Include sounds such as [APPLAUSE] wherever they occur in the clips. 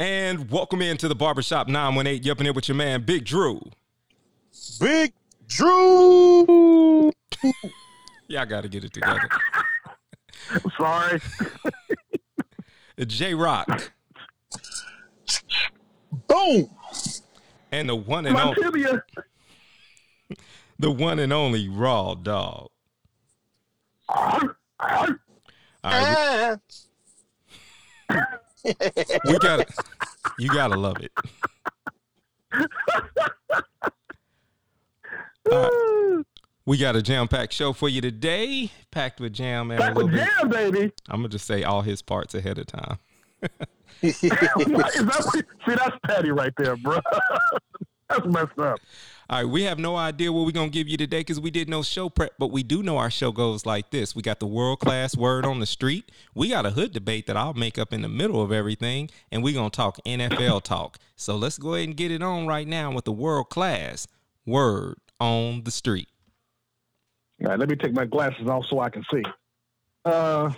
And welcome into the Barbershop 918. You up in here with your man, Big Drew. Big Drew. [LAUGHS] Y'all got to get it together. I'm Sorry. [LAUGHS] J Rock. Boom. And the one and My only, tibia. the one and only Raw Dog. All right, Ah. We, we gotta, you gotta love it. Right, we got a jam-packed show for you today, packed with jam and a little with bit. jam, baby. I'm gonna just say all his parts ahead of time. [LAUGHS] that? See, that's petty right there, bro. [LAUGHS] that's messed up. All right, we have no idea what we're gonna give you today because we did no show prep, but we do know our show goes like this. We got the world class word on the street. We got a hood debate that I'll make up in the middle of everything, and we're gonna talk NFL talk. So let's go ahead and get it on right now with the world class word on the street. All right, let me take my glasses off so I can see. Uh,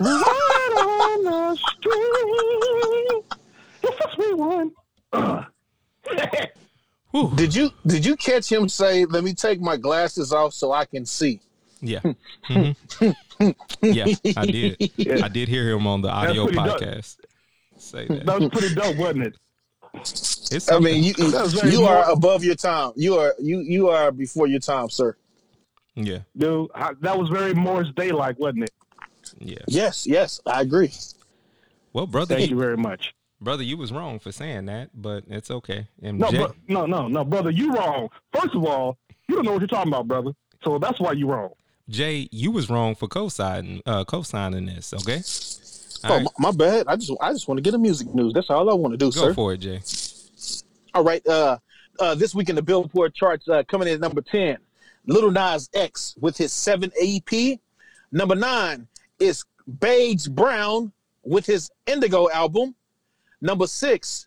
Right on the street. it's a sweet one. Whew. Did you did you catch him say, "Let me take my glasses off so I can see"? Yeah, [LAUGHS] Mhm. yeah, I did. [LAUGHS] I did hear him on the audio pretty dope. podcast say [LAUGHS] that. That was pretty dope, wasn't it? It's I mean, you That was very you are above your time. You are you you are before your time, sir. yeah, Dude, I, that was very Morris Day like, wasn't it? yeah. Yes, yes, I agree. Well, brother, Thank you you, very much. Brother, you was wrong for saying that, but it's okay. And No, Jay- bro, no, no, no, brother, you wrong. First of all, you don't know what you're talking about, brother. So that's why you wrong. Jay, you was wrong for co-signing uh co-signing this, okay? Oh, All right, my, my bad. I just I just want to get a music news. That's all I want to do, go sir. Go for it, Jay. All right. Uh, uh, this week in the Billboard charts, uh, coming in at number ten, Lil Nas X with his seven EP. Number nine is Beige Brown with his Indigo album. Number six,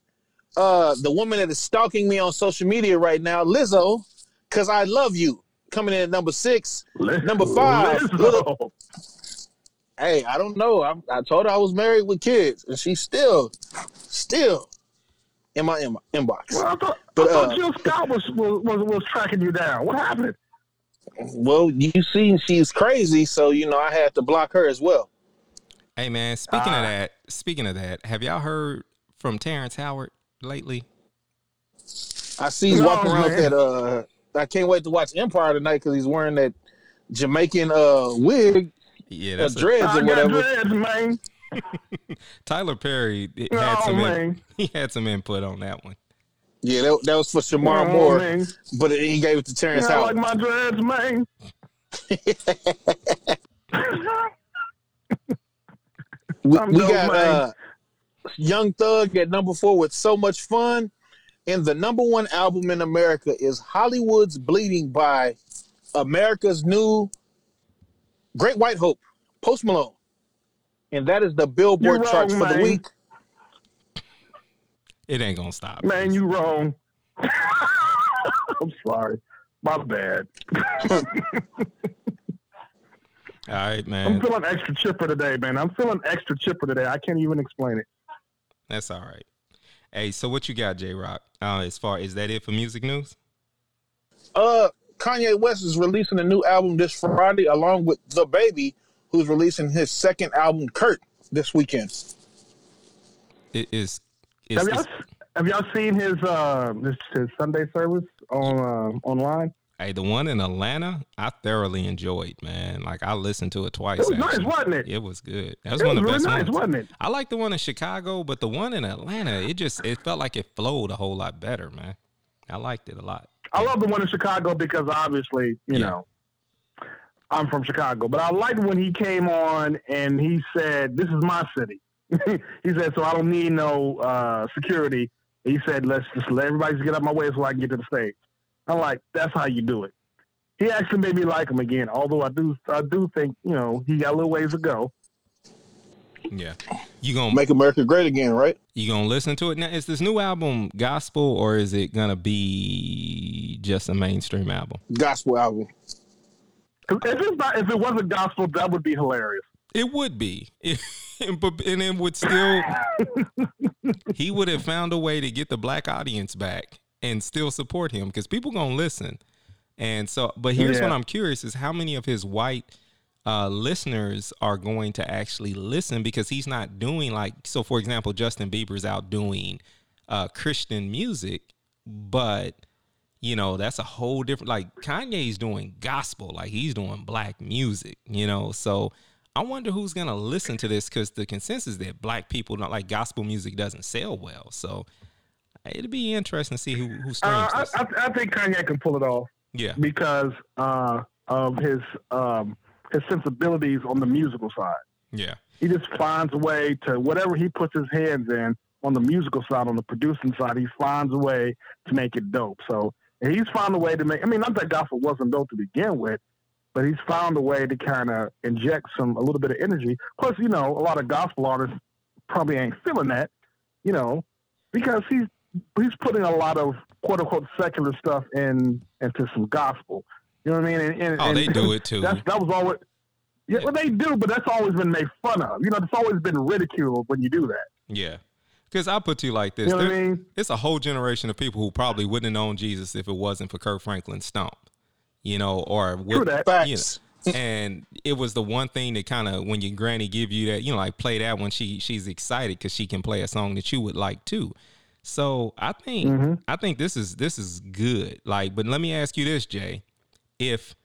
uh, the woman that is stalking me on social media right now, Lizzo, cause I love you. Coming in at number six. Number five, Lizzo. Little- Hey, I don't know. I, I told her I was married with kids, and she's still, still in my, in my inbox. Well, I thought, But, I thought uh, Jill Scott was, was was was tracking you down. What happened? Well, you see, she's crazy, so you know I had to block her as well. Hey man, speaking Ah. of that, speaking of that, have y'all heard from Terrence Howard lately? I see he's walking around with that. Uh, I can't wait to watch Empire tonight because he's wearing that Jamaican uh wig, Yeah, uh, that's a- dreads I or got whatever. dreads, man. [LAUGHS] Tyler Perry had Oh, some in- [LAUGHS] he had some input on that one. Yeah, that, that was for Shemar Oh, Moore, man. but he gave it to Terrence Yeah, I like my dreads, man. [LAUGHS] we we dope, got man. uh, Young Thug at number four with so much fun, and the number one album in America is Hollywood's Bleeding by America's new Great White Hope, Post Malone, and that is the Billboard You're charts wrong, for the week. It ain't gonna stop. Man, you wrong. [LAUGHS] I'm sorry. My bad. All right, man. I'm feeling extra chipper today, man. I'm feeling extra chipper today. I can't even explain it. That's all right. Hey, so what you got, J Rock? Uh, as far is that it for music news? Uh, Kanye West is releasing a new album this Friday, along with DaBaby, who's releasing his second album, Kirk, this weekend. It is. It's, Have y'all, it's- have y'all seen his uh his, his Sunday service on uh, online? Hey, the one in Atlanta, I thoroughly enjoyed, man. Like I listened to it twice. It was nice, actually. wasn't it? It was good. That was It one was of the really best nice, ones. wasn't it? I like the one in Chicago, but the one in Atlanta, it just it felt like it flowed a whole lot better, man. I liked it a lot. I love the one in Chicago because obviously, you Yeah. know, I'm from Chicago. But I liked when he came on and he said, "This is my city." [LAUGHS] he said, "So I don't need no uh, security." He said, "Let's just let everybody just get out my way so I can get to the stage." I'm like, "That's how you do it." He actually made me like him again. Although I do, I do think you know he got a little ways to go. Yeah, you gonna Make America Great Again, right? you gonna listen to it now? Is this new album gospel or is it gonna be just a mainstream album? Gospel album. If it's not, if it wasn't gospel, that would be hilarious. It would be, and, [LAUGHS] but and it would still. [LAUGHS] he would have found a way to get the black audience back and still support him because people gonna listen. And so, but here's what I'm curious: is how many of his white uh, listeners are going to actually listen because he's not doing like so. For example, Justin Bieber's out doing uh, Christian music, but you know that's a whole different. Like Kanye's doing gospel, like he's doing black music. You know, so I wonder who's gonna listen to this because the consensus is that black people don't like gospel music doesn't sell well. So it'd be interesting to see who who streams Uh, I. I, I think Kanye can pull it off yeah, because uh, of his um, his sensibilities on the musical side. yeah, He just finds a way to whatever he puts his hands in on the musical side, on the producing side, he finds a way to make it dope. So he's found a way to make. I mean, not that gospel wasn't dope to begin with, but he's found a way to kind of inject some a little bit of energy. Plus, you know, a lot of gospel artists probably ain't feeling that, you know, because he's he's putting a lot of quote unquote secular stuff in into some gospel. You know what I mean? And, and, Oh, they do it too. That's that was always. Yeah, well, they do, but that's always been made fun of. You know, it's always been ridiculed when you do that. Yeah. Because I'll put you like this. You know what I mean? It's a whole generation of people who probably wouldn't have known Jesus if it wasn't for Kirk Franklin's stomp. You know, or True would, that. you know, Facts. and it was the one thing that kind of when your granny give you that, you know, like play that when she she's excited because she can play a song that you would like too. So I think Mm-hmm. I think this is this is good. Like, but let me ask you this, Jay. If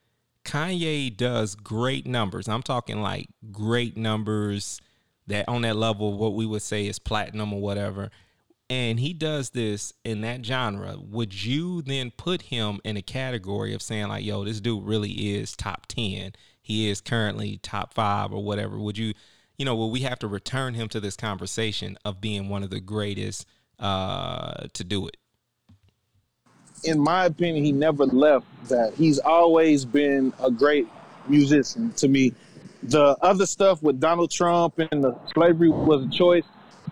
Kanye does great numbers, I'm talking like great numbers that on that level what we would say is platinum or whatever, and he does this in that genre, would you then put him in a category of saying like, yo, this dude really is top 10. He is currently top 5 or whatever. Would you, you know, will we have to return him to this conversation of being one of the greatest uh to do it? in my opinion, he never left that. He's always been a great musician to me. The other stuff with Donald Trump and the slavery was a choice.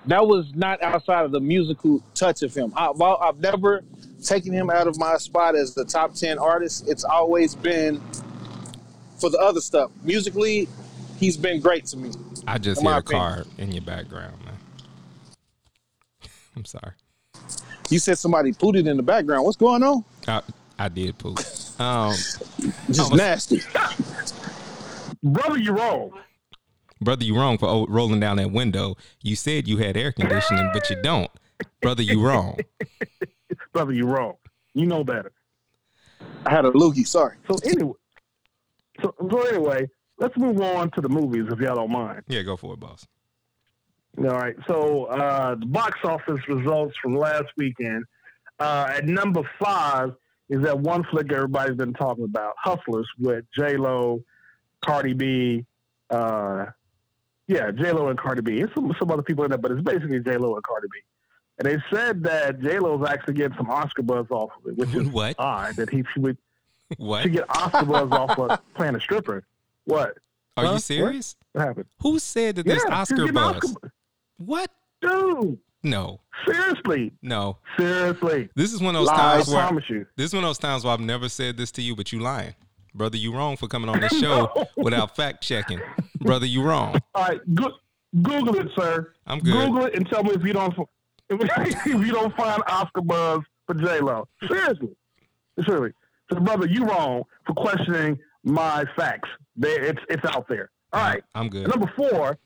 That was not outside of the musical touch of him. I've, I've never taken him out of my spot as the top 10 artist. It's always been for the other stuff. Musically, he's been great to me. I just hear a opinion. car in your background, man. I'm sorry. You said somebody pooted in the background. What's going on? I, I did poop. Um, Just was- nasty. Brother, you're wrong. brother, you wrong for o- rolling down that window. You said you had air conditioning, but you don't. Brother, you wrong. [LAUGHS] Brother, you're wrong. You know better. I had a loogie. Sorry. So anyway, so, so anyway, let's move on to the movies if y'all don't mind. Yeah, go for it, boss. All right. So uh, the box office results from last weekend. Uh, at number five is that one flick everybody's been talking about, Hustlers, with J Lo, Cardi B. Uh, yeah, J Lo and Cardi B. And some some other people in there, but it's basically J Lo and Cardi B. And they said that J Lo is actually getting some Oscar buzz off of it, which is [LAUGHS] What? odd that he she would What? to get Oscar buzz off of [LAUGHS] playing a stripper. What? Are Huh? you serious? What happened? Who said that there's yeah, she's Oscar buzz? Oscar- What? Dude, No, seriously, no. seriously. This is one of those. I times where promise you. this is one of those times where I've never said this to you, but you lying, brother. You wrong for coming on this [LAUGHS] show No. without fact checking, brother. You wrong. [LAUGHS] All right, go- Google it, sir. I'm good. Google it and tell me if you don't [LAUGHS] if you don't find Oscar buzz for J Lo. Seriously, seriously. So, brother, you wrong for questioning my facts. It's it's out there. All right. I'm good. Number four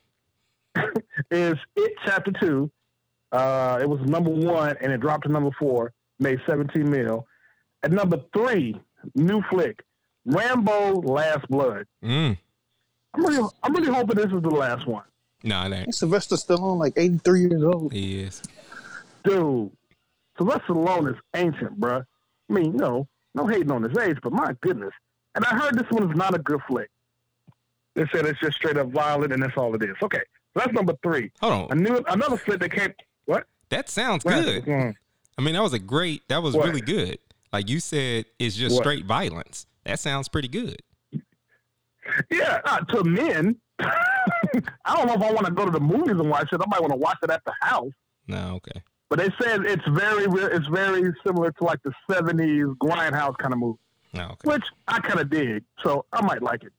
[LAUGHS] is It Chapter Two. Uh, it was number one and it dropped to number four, made 17 mil. At number three, new flick, Rambo Last Blood. Mm. I'm really, I'm really hoping this is the last one. No, it ain't. Ain't Sylvester Stallone like 83 years old? He is. Dude, Sylvester Stallone is ancient, bruh. I mean, you know, no hating on his age, but my goodness. And I heard this one is not a good flick. They said it's just straight up violent and that's all it is. Okay, so that's number three. Hold A on. new, another flick that came. What? That sounds What? good. Mm. I mean, that was a great. That was What? really good. Like you said, it's just straight violence. That sounds pretty good. Yeah, uh, to men. [LAUGHS] I don't know if I want to go to the movies and watch it. I might want to watch it at the house. No, okay. But they said it's very, it's very similar to like the '70s grindhouse kind of movie, No, okay. which I kind of dig. So I might like it,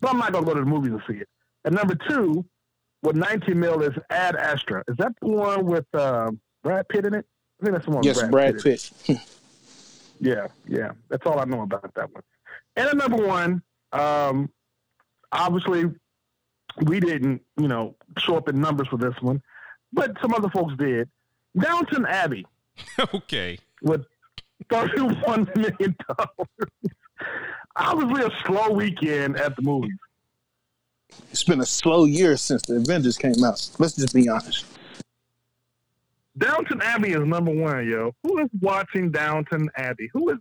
but I'm not gonna go to the movies and see it. And number two, with 19 mil is Ad Astra. Is that the one with uh, Brad Pitt in it? I think that's the one. Yes, Brad, Brad Pitt. Pitt. [LAUGHS] Yeah, yeah. That's all I know about that one. And at number one, um, obviously, we didn't, you know, show up in numbers for this one, but some other folks did. Downton Abbey [LAUGHS] okay. with thirty-one [LAUGHS] million dollars. Obviously, a slow weekend at the movies. It's been a slow year since the Avengers came out. Let's just be honest. Downton Abbey is number one, yo. Who is watching Downton Abbey? Who is?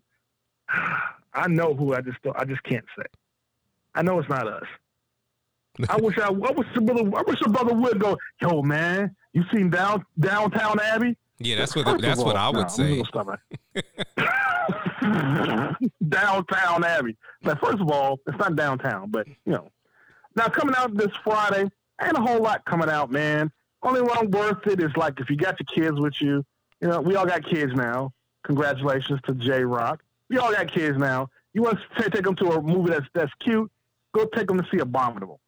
[SIGHS] I know who. I just don't, I just can't say. I know it's not us. I [LAUGHS] wish I, I wish the brother, I wish the brother would go. Yo, man, you seen down Downtown Abbey? Yeah, that's what First of that's what I would nah, say. I'm gonna stop it. [LAUGHS] [LAUGHS] downtown Abbey. But first of all, it's not downtown, but you know. Now coming out this Friday, ain't a whole lot coming out, man. Only one worth it is like if you got your kids with you. You know, we all got kids now. Congratulations to J Rock. We all got kids now. You want to take them to a movie that's that's cute? Go take them to see Abominable.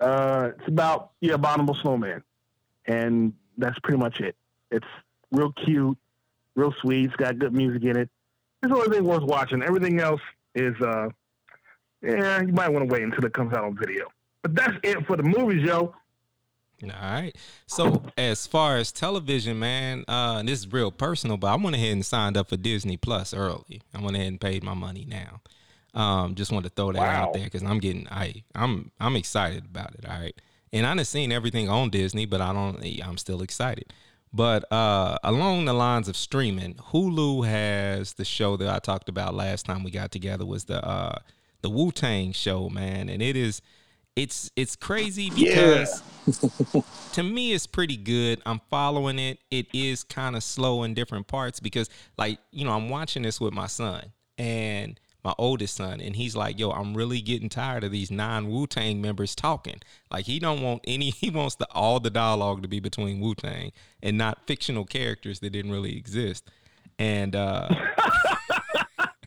Uh, it's about the Abominable Snowman, and that's pretty much it. It's real cute, real sweet. It's got good music in it. It's the only thing worth watching. Everything else is, uh, yeah, you might want to wait until it comes out on video. But that's it for the movies, yo. All right. So as far as television, man, uh, this is real personal, but I went ahead and signed up for Disney Plus early. I went ahead and paid my money now. Um, just wanted to throw that Wow. out there because I'm getting I I'm I'm excited about it. All right. And I done seen everything on Disney, but I don't I'm still excited. But uh, along the lines of streaming, Hulu has the show that I talked about last time we got together was the uh, the Wu Tang show, man, and it is it's it's crazy because [LAUGHS] to me it's pretty good. I'm following it. It is kind of slow in different parts because like, you know, I'm watching this with my son and my oldest son and he's like, "Yo, I'm really getting tired of these non Wu-Tang members talking." Like he don't want any [LAUGHS] he wants the all the dialogue to be between Wu-Tang and not fictional characters that didn't really exist. And uh [LAUGHS]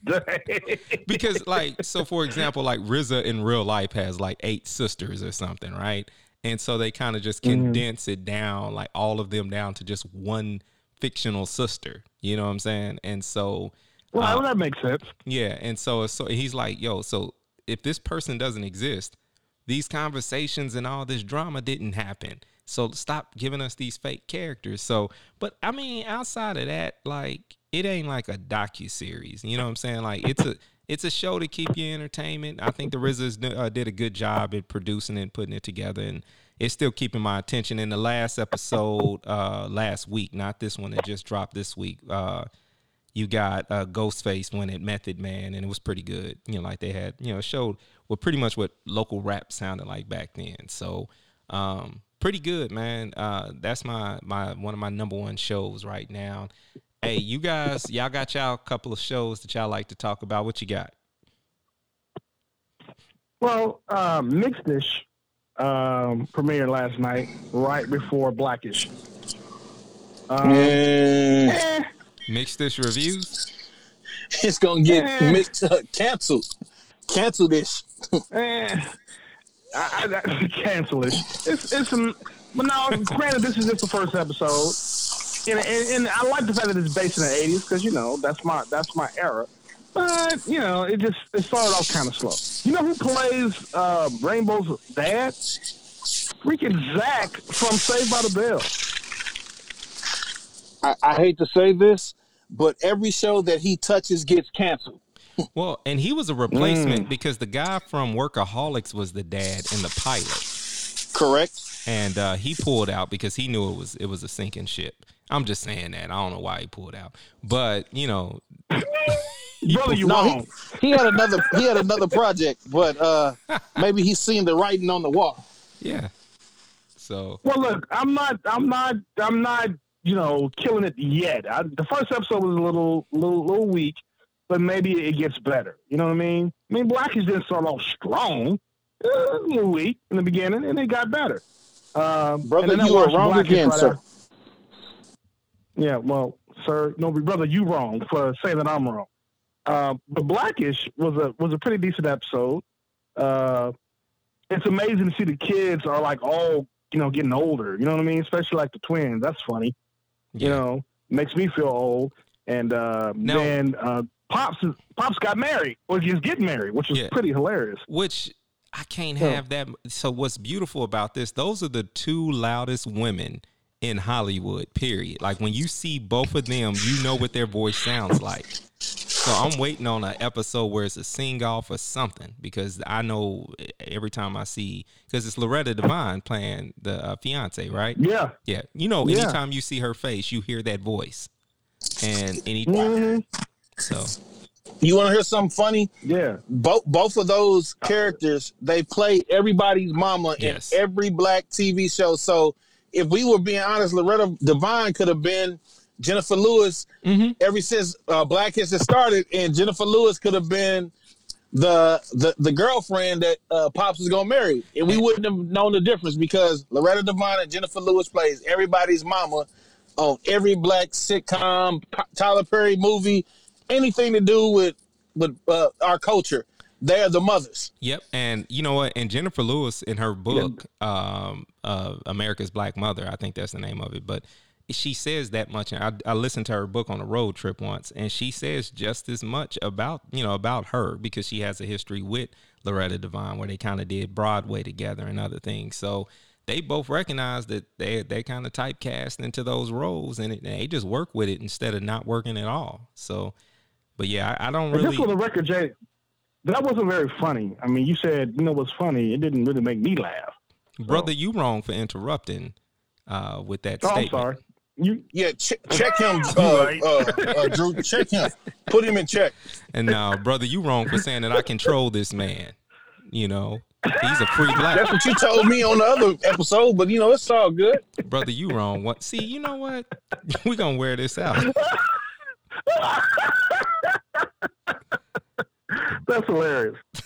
[LAUGHS] because like so for example like RZA in real life has like eight sisters or something right? And so they kind of just condense it down like all of them down to just one fictional sister you know what i'm saying? And so well, uh, that makes sense. yeah and so so he's like yo so if this person doesn't exist these conversations and all this drama didn't happen. So stop giving us these fake characters. So but i mean outside of that like it ain't like a docu series you know what i'm saying like it's a it's a show to keep you entertainment i think the RZA's uh, did a good job at producing it and putting it together and it's still keeping my attention in the last episode uh last week not this one that just dropped this week uh you got uh, Ghostface when it Method Man, and it was pretty good. You know, like they had, you know, showed what pretty much what local rap sounded like back then. So, um, pretty good, man. Uh, that's my my one of my number one shows right now. Hey, you guys, y'all got y'all a couple of shows that y'all like to talk about. What you got? Well, uh, Mixed-ish um, premiered last night, right before Blackish. Um, Yeah. eh, Mixed-ish reviews. It's gonna get Eh. mixed, uh, canceled. Cancel this. [LAUGHS] eh, I, I, I cancel it. It's it's some, but now, granted, this is just the first episode, and, and, and I like the fact that it's based in the '80s because you know that's my that's my era. But you know, it just it started off kind of slow. You know who plays uh, Rainbow's dad? Freaking Zach from Saved by the Bell. I, I hate to say this, but every show that he touches gets canceled. [LAUGHS] Well, and he was a replacement because the guy from Workaholics was the dad in the pilot. Correct. And uh, he pulled out because he knew it was it was a sinking ship. I'm just saying that. I don't know why he pulled out, but you know, [LAUGHS] Brother, you No, wrong. he, he had another he had another project, but uh, maybe he's seen the writing on the wall. yeah. So Well, look, I'm not, I'm not, I'm not, you know, killing it yet. I, the first episode was a little, little, little weak, but maybe it gets better. You know what I mean? I mean, Blackish didn't start off strong, uh, a little weak in the beginning, and it got better. Um, Brother, and then I you are wrong again, right sir. after- Yeah, well, sir, no, brother, you wrong for saying that I'm wrong. Uh, but Blackish was a was a pretty decent episode. Uh, it's amazing to see the kids are like all you know getting older. You know what I mean? Especially like the twins. That's funny. You know, makes me feel old. And uh, Now- then uh, pops pops got married, or he's getting married, which is Yeah. pretty hilarious. which I can't Yeah. have that. So what's beautiful about this? Those are the two loudest women in Hollywood. Period. Like when you see both of them, you know what their voice sounds like. So I'm waiting on an episode where it's a sing off or something because I know every time I see because it's Loretta Devine playing the uh, fiance, right? Yeah. Yeah, you know, Yeah. anytime you see her face, you hear that voice, and any hmm so You want to hear something funny? Yeah. Both both of those characters they play everybody's mama Yes. in every black TV show. So if we were being honest, Loretta Devine could have been Jennifer Lewis Mhm. ever since uh, Black History started, and Jennifer Lewis could have been the the the girlfriend that uh, Pops was gonna marry, and we wouldn't have known the difference because Loretta Devine and Jennifer Lewis plays everybody's mama on every black sitcom, Tyler Perry movie, anything to do with with uh, our culture. They're the mothers. Yep, and you know what? And Jennifer Lewis in her book, um, uh, America's Black Mother, I think that's the name of it. But she says that much. And I, I listened to her book on a road trip once, and she says just as much about you know about her because she has a history with Loretta Devine, where they kind of did Broadway together and other things. So they both recognize that they they kind of typecast into those roles, and, it, and they just work with it instead of not working at all. So, but yeah, I, I don't And really. just for the record, Jay, that wasn't very funny. I mean, you said you know what's funny. It didn't really make me laugh. Brother, you wrong for interrupting uh, with that Oh, I'm statement. sorry. You Yeah, check, check him, [LAUGHS] uh, uh, uh, Drew. Check him. Put him in check. And now, brother, you wrong for saying that I control this man. You know, he's a free black. That's what you told me on the other episode, but you know it's all good. brother, you wrong. What? See, you know what? [LAUGHS] we gonna wear this out. [LAUGHS] [LAUGHS] that's hilarious. [LAUGHS]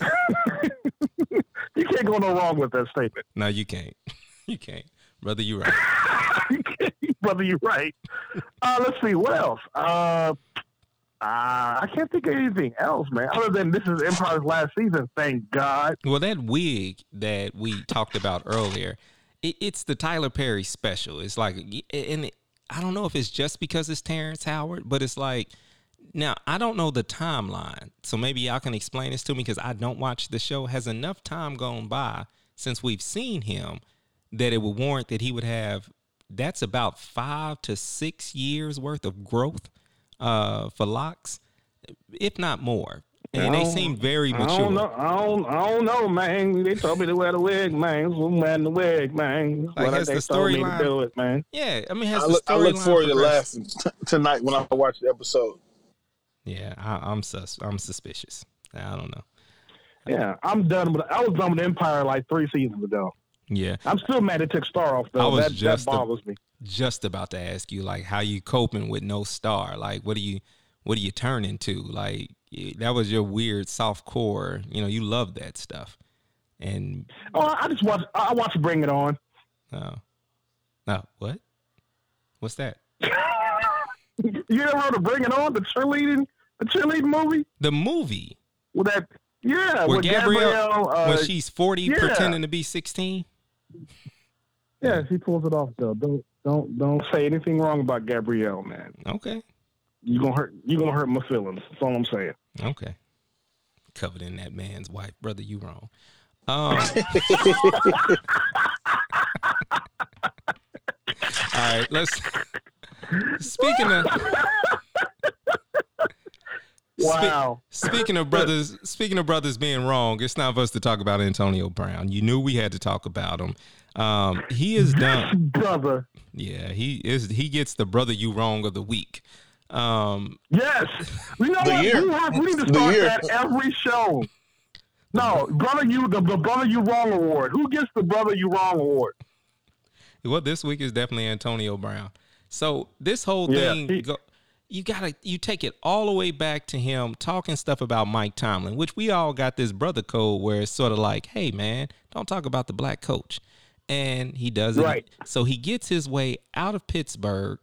you can't go no wrong with that statement, No, you can't. [LAUGHS] You can't, brother. you're right. brother. You're right. Uh, let's see what else. Uh, uh, I can't think of anything else, man. Other than this is Empire's last season. Thank God. Well, that wig that we talked about earlier, it, it's the Tyler Perry special. It's like, and it, I don't know if it's just because it's Terrence Howard, but it's like, now I don't know the timeline, so maybe y'all can explain this to me because I don't watch the show. Has enough time gone by since we've seen him that it would warrant that he would have? That's about five to six years worth of growth uh, for locks, if not more. And they seem very I mature. don't know. I don't. I don't know, man. They told me to wear the wig, man. So I'm wearing the wig, man. Like, What has they the told me to storyline- do it, man. Yeah, I mean, has I the look, I look storyline forward to progressed? laughing t- tonight when I watch the episode. Yeah, I, I'm sus. I'm suspicious. I don't know. Yeah, I'm done with. I was done with Empire like three seasons ago. Yeah, I'm still mad it took Star off I though. was That, just that a- bothers me. just about to ask you, like, how you coping with no star? Like, what do you, what do you turn into? Like, that was your weird soft core. You know, you love that stuff. And Oh, I just watch. I watch Bring It On. Oh, no, what? What's that? [LAUGHS] You ever heard of Bring It On? The cheerleading, the cheerleading movie The movie with that. Yeah, where with Gabrielle, Gabrielle. uh, when she's 40, yeah. pretending to be 16. yeah, she pulls it off though. Don't don't don't say anything wrong about Gabrielle, man. Okay, You gonna hurt. You gonna hurt my feelings. That's all I'm saying. okay. Covered in that man's wife, brother. You wrong. Um, [LAUGHS] [LAUGHS] all right, let's. Speaking of Wow. speaking of brothers, speaking of brothers being wrong, it's not for us to talk about Antonio Brown. You knew we had to talk about him. Um, he is done. [LAUGHS] brother. Yeah, he is. He gets the brother you wrong of the week. Um, Yes. You know The what? year. We, have, we need to The start year. that every show. No, brother, you the, the brother you wrong award. Who gets the brother you wrong award? well, this week is definitely Antonio Brown. So this whole Yeah, thing, he- go, you gotta you take it all the way back to him talking stuff about Mike Tomlin, which we all got this brother code where it's sort of like, hey man, don't talk about the black coach, and he does it. Right. So he gets his way out of Pittsburgh.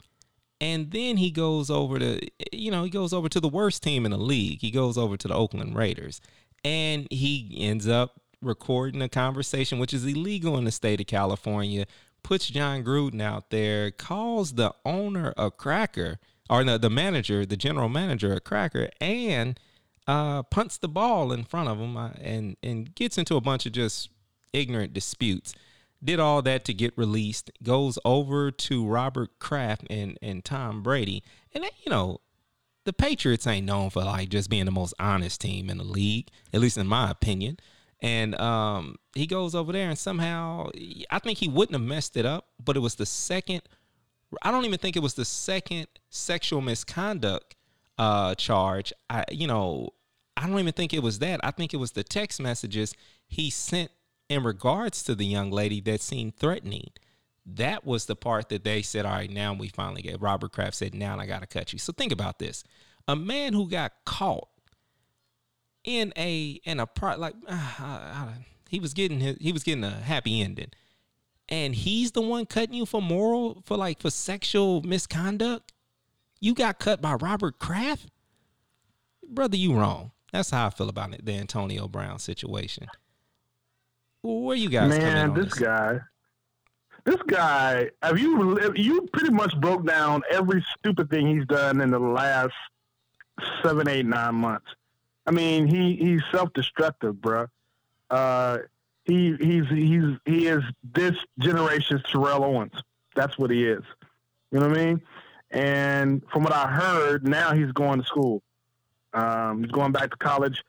And then he goes over to, you know, he goes over to the worst team in the league. He goes over to the Oakland Raiders. And he ends up recording a conversation, which is illegal in the state of California, puts Jon Gruden out there, calls the owner a cracker, or the, the manager, the general manager, a cracker, and uh, punts the ball in front of him uh, and and gets into a bunch of just ignorant disputes. Did all that to get released. Goes over to Robert Kraft and and Tom Brady, and you know the Patriots ain't known for like just being the most honest team in the league, at least in my opinion. And um, he goes over there and somehow I think he wouldn't have messed it up, but it was the second. I don't even think it was the second sexual misconduct uh, charge. I you know I don't even think it was that. I think it was the text messages he sent in regards to the young lady that seemed threatening. That was the part that they said, all right, now we finally get. Robert Kraft said, now I got to cut you. So think about this. A man who got caught in a in a part like [SIGHS] uh, he was getting his, he was getting a happy ending, and he's the one cutting you for moral for like for sexual misconduct. You got cut by Robert Kraft, brother. You wrong. That's how I feel about it. The Antonio Brown situation. Where you guys? Man, this, this guy this guy, have you you pretty much broke down every stupid thing he's done in the last seven, eight, nine months. I mean, he he's self destructive, bro. Uh, he he's he's he is this generation's Terrell Owens. That's what he is. You know what I mean? And from what I heard, now he's going to school. Um, he's going back to college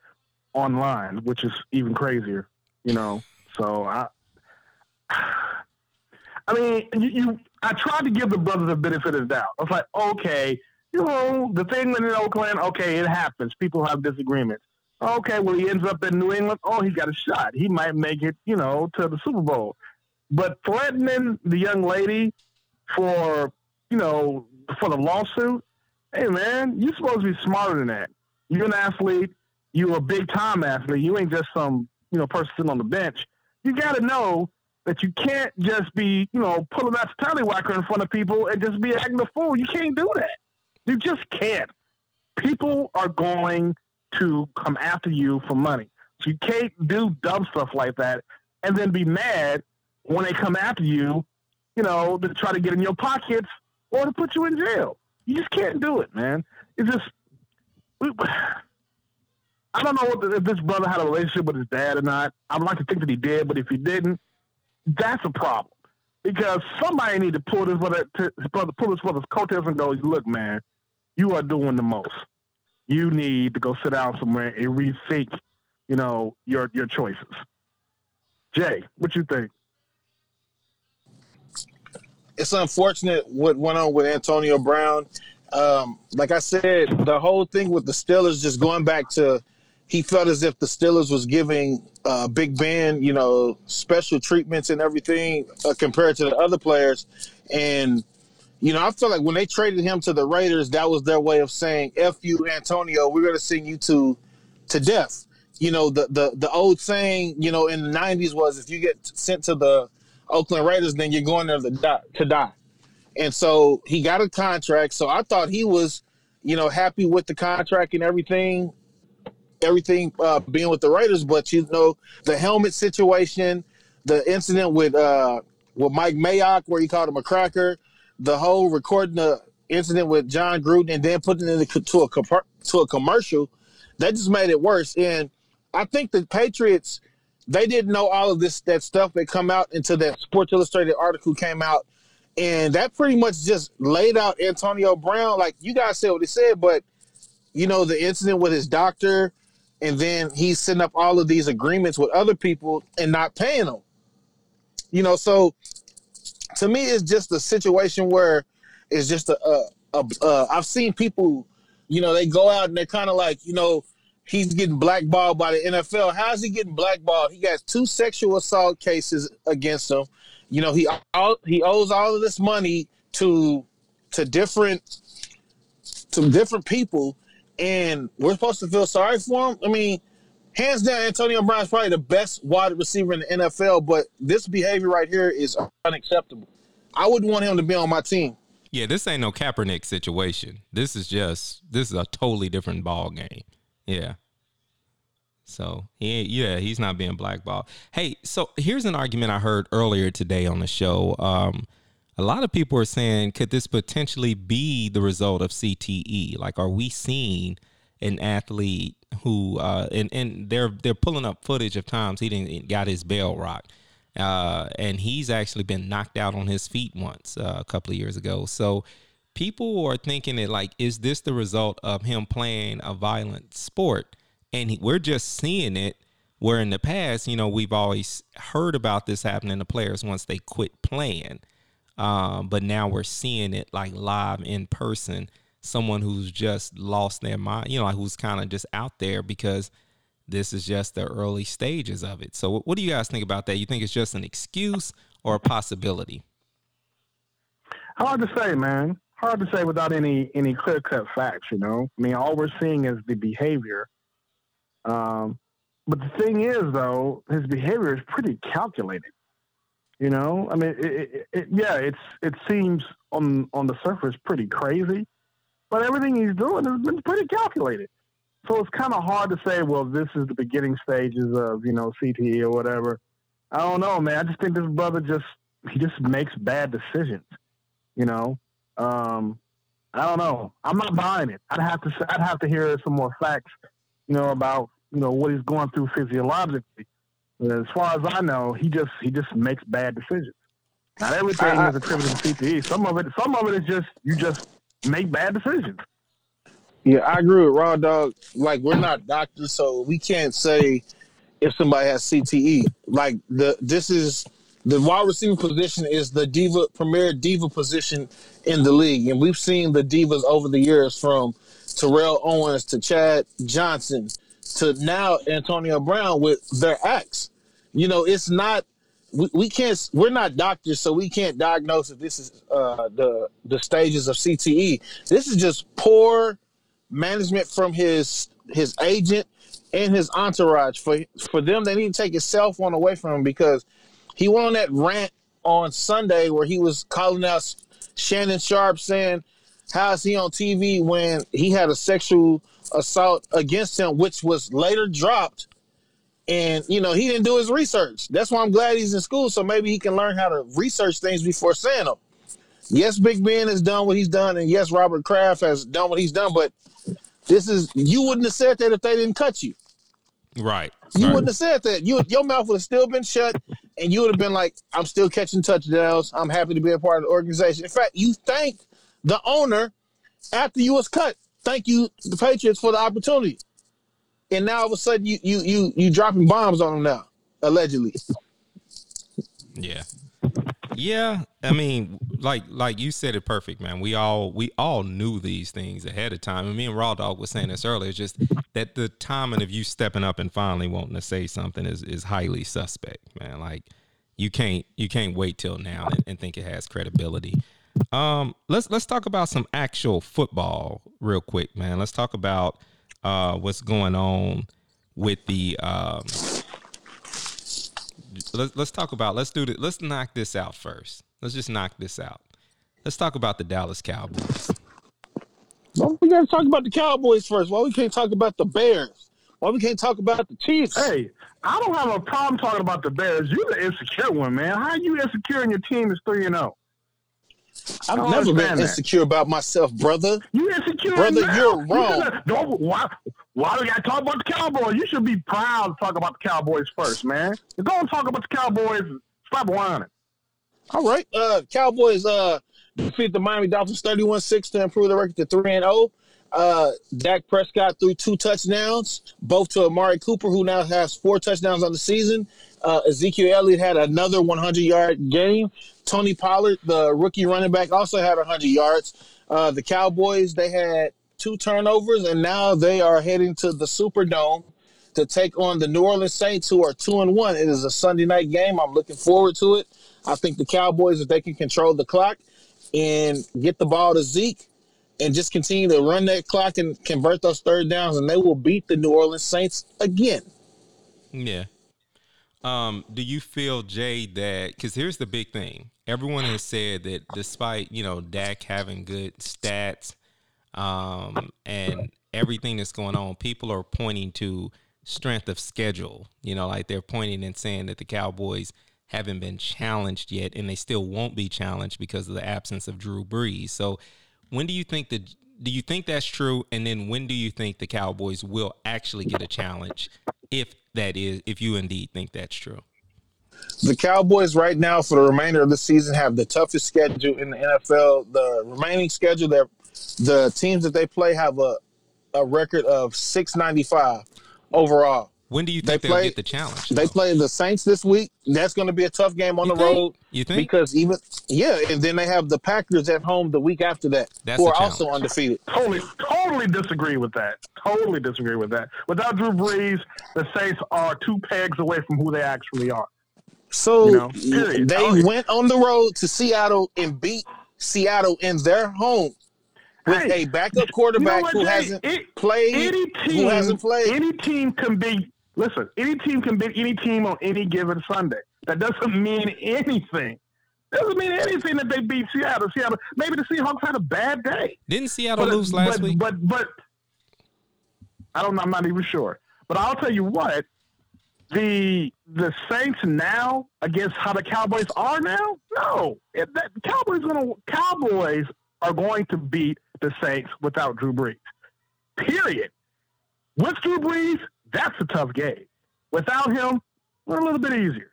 online, which is even crazier. You know, so I. [SIGHS] I mean, you, you, I tried to give the brother the benefit of the doubt. I was like, okay, you know, the thing in Oakland, okay, it happens. People have disagreements. Okay, well, he ends up in New England. Oh, he got a shot. He might make it, you know, to the Super Bowl. But threatening the young lady for, you know, for the lawsuit, hey, man, you're supposed to be smarter than that. You're an athlete. You're a big time athlete. You ain't just some, you know, person sitting on the bench. You got to know that you can't just be, you know, pulling that tallywhacker in front of people and just be acting a fool. You can't do that. You just can't. People are going to come after you for money. So you can't do dumb stuff like that and then be mad when they come after you, you know, to try to get in your pockets or to put you in jail. You just can't do it, man. It's just. [SIGHS] I don't know if this brother had a relationship with his dad or not. I'd like to think that he did, but if he didn't, that's a problem because somebody need to pull this brother, to, pull this brother's coattails and go, look, man, you are doing the most. You need to go sit down somewhere and rethink, you know, your your choices. Jay, what you think? It's unfortunate what went on with Antonio Brown. Um, like I said, the whole thing with the Steelers just going back to he felt as if the Steelers was giving uh, Big Ben, you know, special treatments and everything uh, compared to the other players. And, you know, I feel like when they traded him to the Raiders, that was their way of saying, F you, Antonio, we're to send you to to death. You know, the, the, the old saying, you know, in the 90s was if you get sent to the Oakland Raiders, then you're going there to die. To die. And so he got a contract. So I thought he was, you know, happy with the contract and everything everything uh, being with the Raiders, but you know the helmet situation, the incident with uh, with Mike Mayock where he called him a cracker, the whole recording the incident with Jon Gruden and then putting it into a to a commercial, that just made it worse. And I think the Patriots they didn't know all of this that stuff that come out until that Sports Illustrated article came out, and that pretty much just laid out Antonio Brown. Like you guys said what he said, but you know the incident with his doctor and then he's setting up all of these agreements with other people and not paying them. You know, so to me, it's just a situation where it's just a, a, a, a I've seen people, you know, they go out and they're kind of like, you know, he's getting blackballed by the NFL. How's he getting blackballed? He got two sexual assault cases against him. You know, he he owes all of this money to to different to different people and we're supposed to feel sorry for him. I mean, hands down, Antonio Brown is probably the best wide receiver in the NFL, but this behavior right here is unacceptable. I wouldn't want him to be on my team. Yeah, this ain't no Kaepernick situation. This is just this is a totally different ball game. Yeah. So he, yeah, he's not being blackballed. Hey, so here's an argument I heard earlier today on the show. Um, a lot of people are saying, could this potentially be the result of CTE? Like, are we seeing an athlete who, uh, and and they're they're pulling up footage of times he didn't got his bell rocked, uh, and he's actually been knocked out on his feet once uh, a couple of years ago. So people are thinking that like, is this the result of him playing a violent sport? And he, we're just seeing it. Where in the past, you know, we've always heard about this happening to players once they quit playing. Um, but now we're seeing it like live in person. Someone who's just lost their mind, you know, like who's kind of just out there because this is just the early stages of it. So, what do you guys think about that? You think it's just an excuse or a possibility? Hard to say, man. Hard to say without any any clear cut facts. You know, I mean, all we're seeing is the behavior. Um, but the thing is, though, his behavior is pretty calculated. You know, I mean, it, it, it, yeah, it's it seems on on the surface pretty crazy, but everything he's doing has been pretty calculated. So it's kind of hard to say, well, this is the beginning stages of you know CTE or whatever. I don't know, man. I just think this brother just he just makes bad decisions. You know, um, I don't know. I'm not buying it. I'd have to I'd have to hear some more facts, you know, about you know what he's going through physiologically. As far as I know, he just he just makes bad decisions. Not everything I, I, is attributed to CTE. Some of it, some of it is just you just make bad decisions. Yeah, I agree with Raw Dog. Like we're not doctors, so we can't say if somebody has CTE. Like the this is the wide receiver position is the diva premier diva position in the league, and we've seen the divas over the years from Terrell Owens to Chad Johnson to now Antonio Brown with their acts. You know, it's not we, we can't we're not doctors, so we can't diagnose if this is uh, the the stages of CTE. This is just poor management from his his agent and his entourage. For for them, they need to take his cell phone away from him because he went on that rant on Sunday where he was calling out Shannon Sharpe saying, "How is he on TV when he had a sexual assault against him, which was later dropped?" And you know he didn't do his research. That's why I'm glad he's in school, so maybe he can learn how to research things before saying them. Yes, Big Ben has done what he's done, and yes, Robert Kraft has done what he's done. But this is you wouldn't have said that if they didn't cut you. Right. You right. wouldn't have said that. You your mouth would have still been shut, and you would have been like, "I'm still catching touchdowns. I'm happy to be a part of the organization." In fact, you thanked the owner after you was cut. Thank you, the Patriots, for the opportunity. And now all of a sudden, you you you you dropping bombs on them now, allegedly. Yeah. Yeah, I mean, like like you said it perfect, man. We all we all knew these things ahead of time. And me and Raw Dog was saying this earlier. It's just that the timing of you stepping up and finally wanting to say something is is highly suspect, man. Like you can't you can't wait till now and, and think it has credibility. Um, let's let's talk about some actual football real quick, man. Let's talk about uh what's going on with the um let's let's talk about let's do it. Let's knock this out first. Let's just knock this out. Let's talk about the Dallas Cowboys. Well, we got to talk about the Cowboys first. Why we can't talk about the Bears? Why we can't talk about the Chiefs? Hey, I don't have a problem talking about the Bears. You're the insecure one, man. How are you insecure and your team is three and zero? Oh? I've never been insecure that. about myself, brother. You insecure, brother? You're wrong. You don't, why, why do we got to talk about the Cowboys? You should be proud to talk about the Cowboys first, man. Go and talk about the Cowboys. Stop whining. All right. Uh, Cowboys uh, defeat the Miami Dolphins 31 6 to improve the record to 3 and 0. Uh, Dak Prescott threw two touchdowns, both to Amari Cooper, who now has four touchdowns on the season. Uh, Ezekiel Elliott had another 100 yard game. Tony Pollard, the rookie running back, also had 100 yards. Uh, the Cowboys, they had two turnovers, and now they are heading to the Superdome to take on the New Orleans Saints, who are two and one. It is a Sunday night game. I'm looking forward to it. I think the Cowboys, if they can control the clock and get the ball to Zeke and just continue to run that clock and convert those third downs, and they will beat the New Orleans Saints again. Yeah. Um, do you feel, Jay, that because here's the big thing. Everyone has said that despite, you know, Dak having good stats, um, and everything that's going on, people are pointing to strength of schedule. You know, like they're pointing and saying that the Cowboys haven't been challenged yet, and they still won't be challenged because of the absence of Drew Brees. So, when do you think that? Do you think that's true? And then when do you think the Cowboys will actually get a challenge, if that is, if you indeed think that's true? The Cowboys right now for the remainder of the season have the toughest schedule in the NFL. The remaining schedule that the teams that they play have a a record of 695 overall. When do you think they will get the challenge? They play the Saints this week. That's going to be a tough game on you the think? road. You think? Because even yeah, and then they have the Packers at home the week after that, That's who a are also undefeated. Totally, totally disagree with that. Totally disagree with that. Without Drew Brees, the Saints are two pegs away from who they actually are. So You know, they Oh, went on the road to Seattle and beat Seattle in their home with Hey, a backup quarterback what, who Jay? hasn't It- played. Any team, who hasn't played? any team can beat. Listen, any team can beat any team on any given Sunday. That doesn't mean anything. Doesn't mean anything that they beat Seattle. Seattle. Maybe the Seahawks had a bad day. Didn't Seattle But- lose last but, week? But but I don't. know. I'm not even sure. But I'll tell you what. The the Saints now against how the Cowboys are now. No, If that Cowboys gonna Cowboys are going to beat the Saints without Drew Brees. Period. With Drew Brees, that's a tough game. Without him, we're a little bit easier.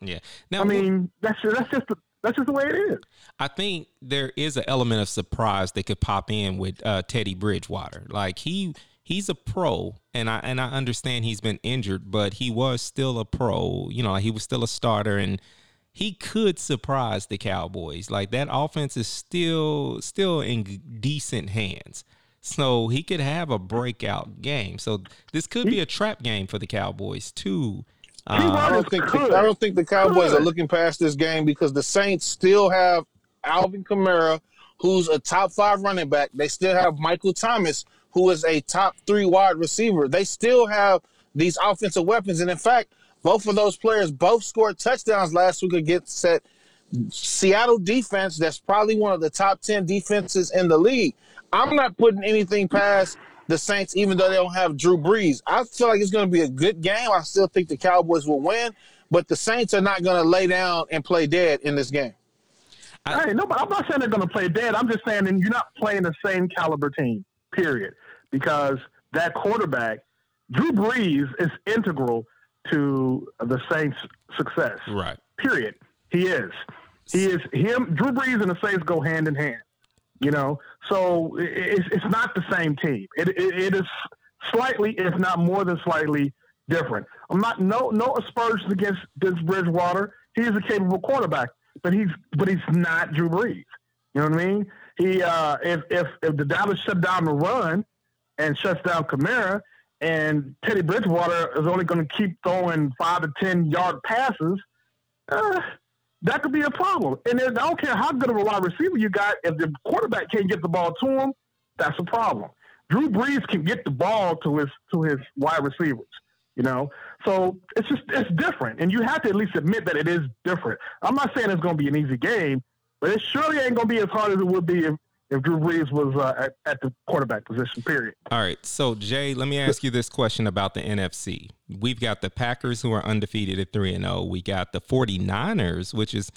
yeah. Now, I mean, that's that's just the, that's just the way it is. I think there is an element of surprise that could pop in with uh, Teddy Bridgewater. Like he he's a pro, and I and I understand he's been injured, but he was still a pro. You know, he was still a starter, and he could surprise the Cowboys. Like that offense is still still in decent hands. So he could have a breakout game. So this could be a trap game for the Cowboys too. He Uh, I don't think the, I don't think the Cowboys are looking past this game because the Saints still have Alvin Kamara, who's a top five running back. They still have Michael Thomas, who is a top three wide receiver. They still have these offensive weapons, and in fact, both of those players both scored touchdowns last week against that Seattle defense. That's probably one of the top ten defenses in the league. I'm not putting anything past the Saints, even though they don't have Drew Brees. I feel like it's going to be a good game. I still think the Cowboys will win, but the Saints are not going to lay down and play dead in this game. Hey, no, but I'm not saying they're going to play dead. I'm just saying that you're not playing the same caliber team, period. Because that quarterback, Drew Brees, is integral to the Saints' success. right. Period. He is. He is him. Drew Brees and the Saints go hand in hand. You know, so it's it's not the same team. It, it, it is slightly, if not more than slightly, different. I'm not no no aspersions against against Bridgewater. He's a capable quarterback, but he's but he's not Drew Brees. You know what I mean? He uh, if if if the Dallas shut down the run and shuts down Kamara, and Teddy Bridgewater is only going to keep throwing five to ten yard passes, uh, that could be a problem. And I don't care how good of a wide receiver you got, if the quarterback can't get the ball to him, that's a problem. Drew Brees can get the ball to his to his wide receivers. You know, so it's just it's different, and you have to at least admit that it is different. I'm not saying it's going to be an easy game, but it surely ain't going to be as hard as it would be if, if Drew Brees was uh, at, at the quarterback position. Period. All right. So, Jay, let me ask you this question about the NFC. We've got the Packers who are undefeated at 3 and 0. We got the 49ers, which is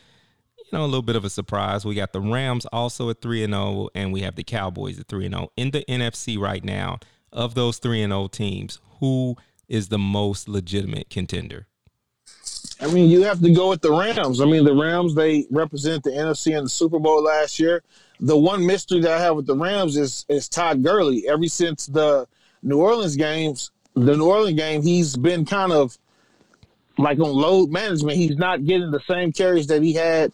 you know a little bit of a surprise. We got the Rams also at 3 and 0 and we have the Cowboys at 3 and 0. In the NFC right now, of those 3 and 0 teams, who is the most legitimate contender? I mean, you have to go with the Rams. I mean, the Rams they represent the NFC in the Super Bowl last year. The one mystery that I have with the Rams is is Todd Gurley. Ever since the New Orleans games, the New Orleans game, he's been kind of like on load management. He's not getting the same carries that he had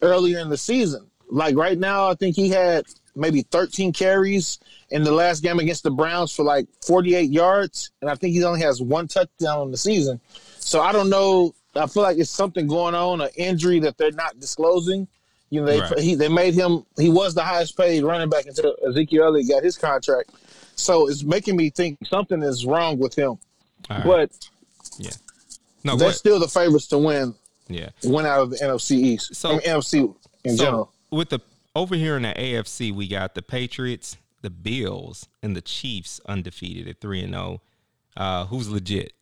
earlier in the season. Like right now, I think he had maybe 13 carries in the last game against the Browns for like 48 yards, and I think he only has one touchdown in the season. So I don't know. I feel like it's something going on, an injury that they're not disclosing. You know, they Right. he, they made him. He was the highest paid running back until Ezekiel Elliott got his contract. So it's making me think something is wrong with him. Right. But yeah, no, they're still the favorites to win yeah. win out of the NFC East. So- I mean, NFC in So general. with the over here in the AFC, we got the Patriots, the Bills, and the Chiefs undefeated at three and zero. Uh, who's legit?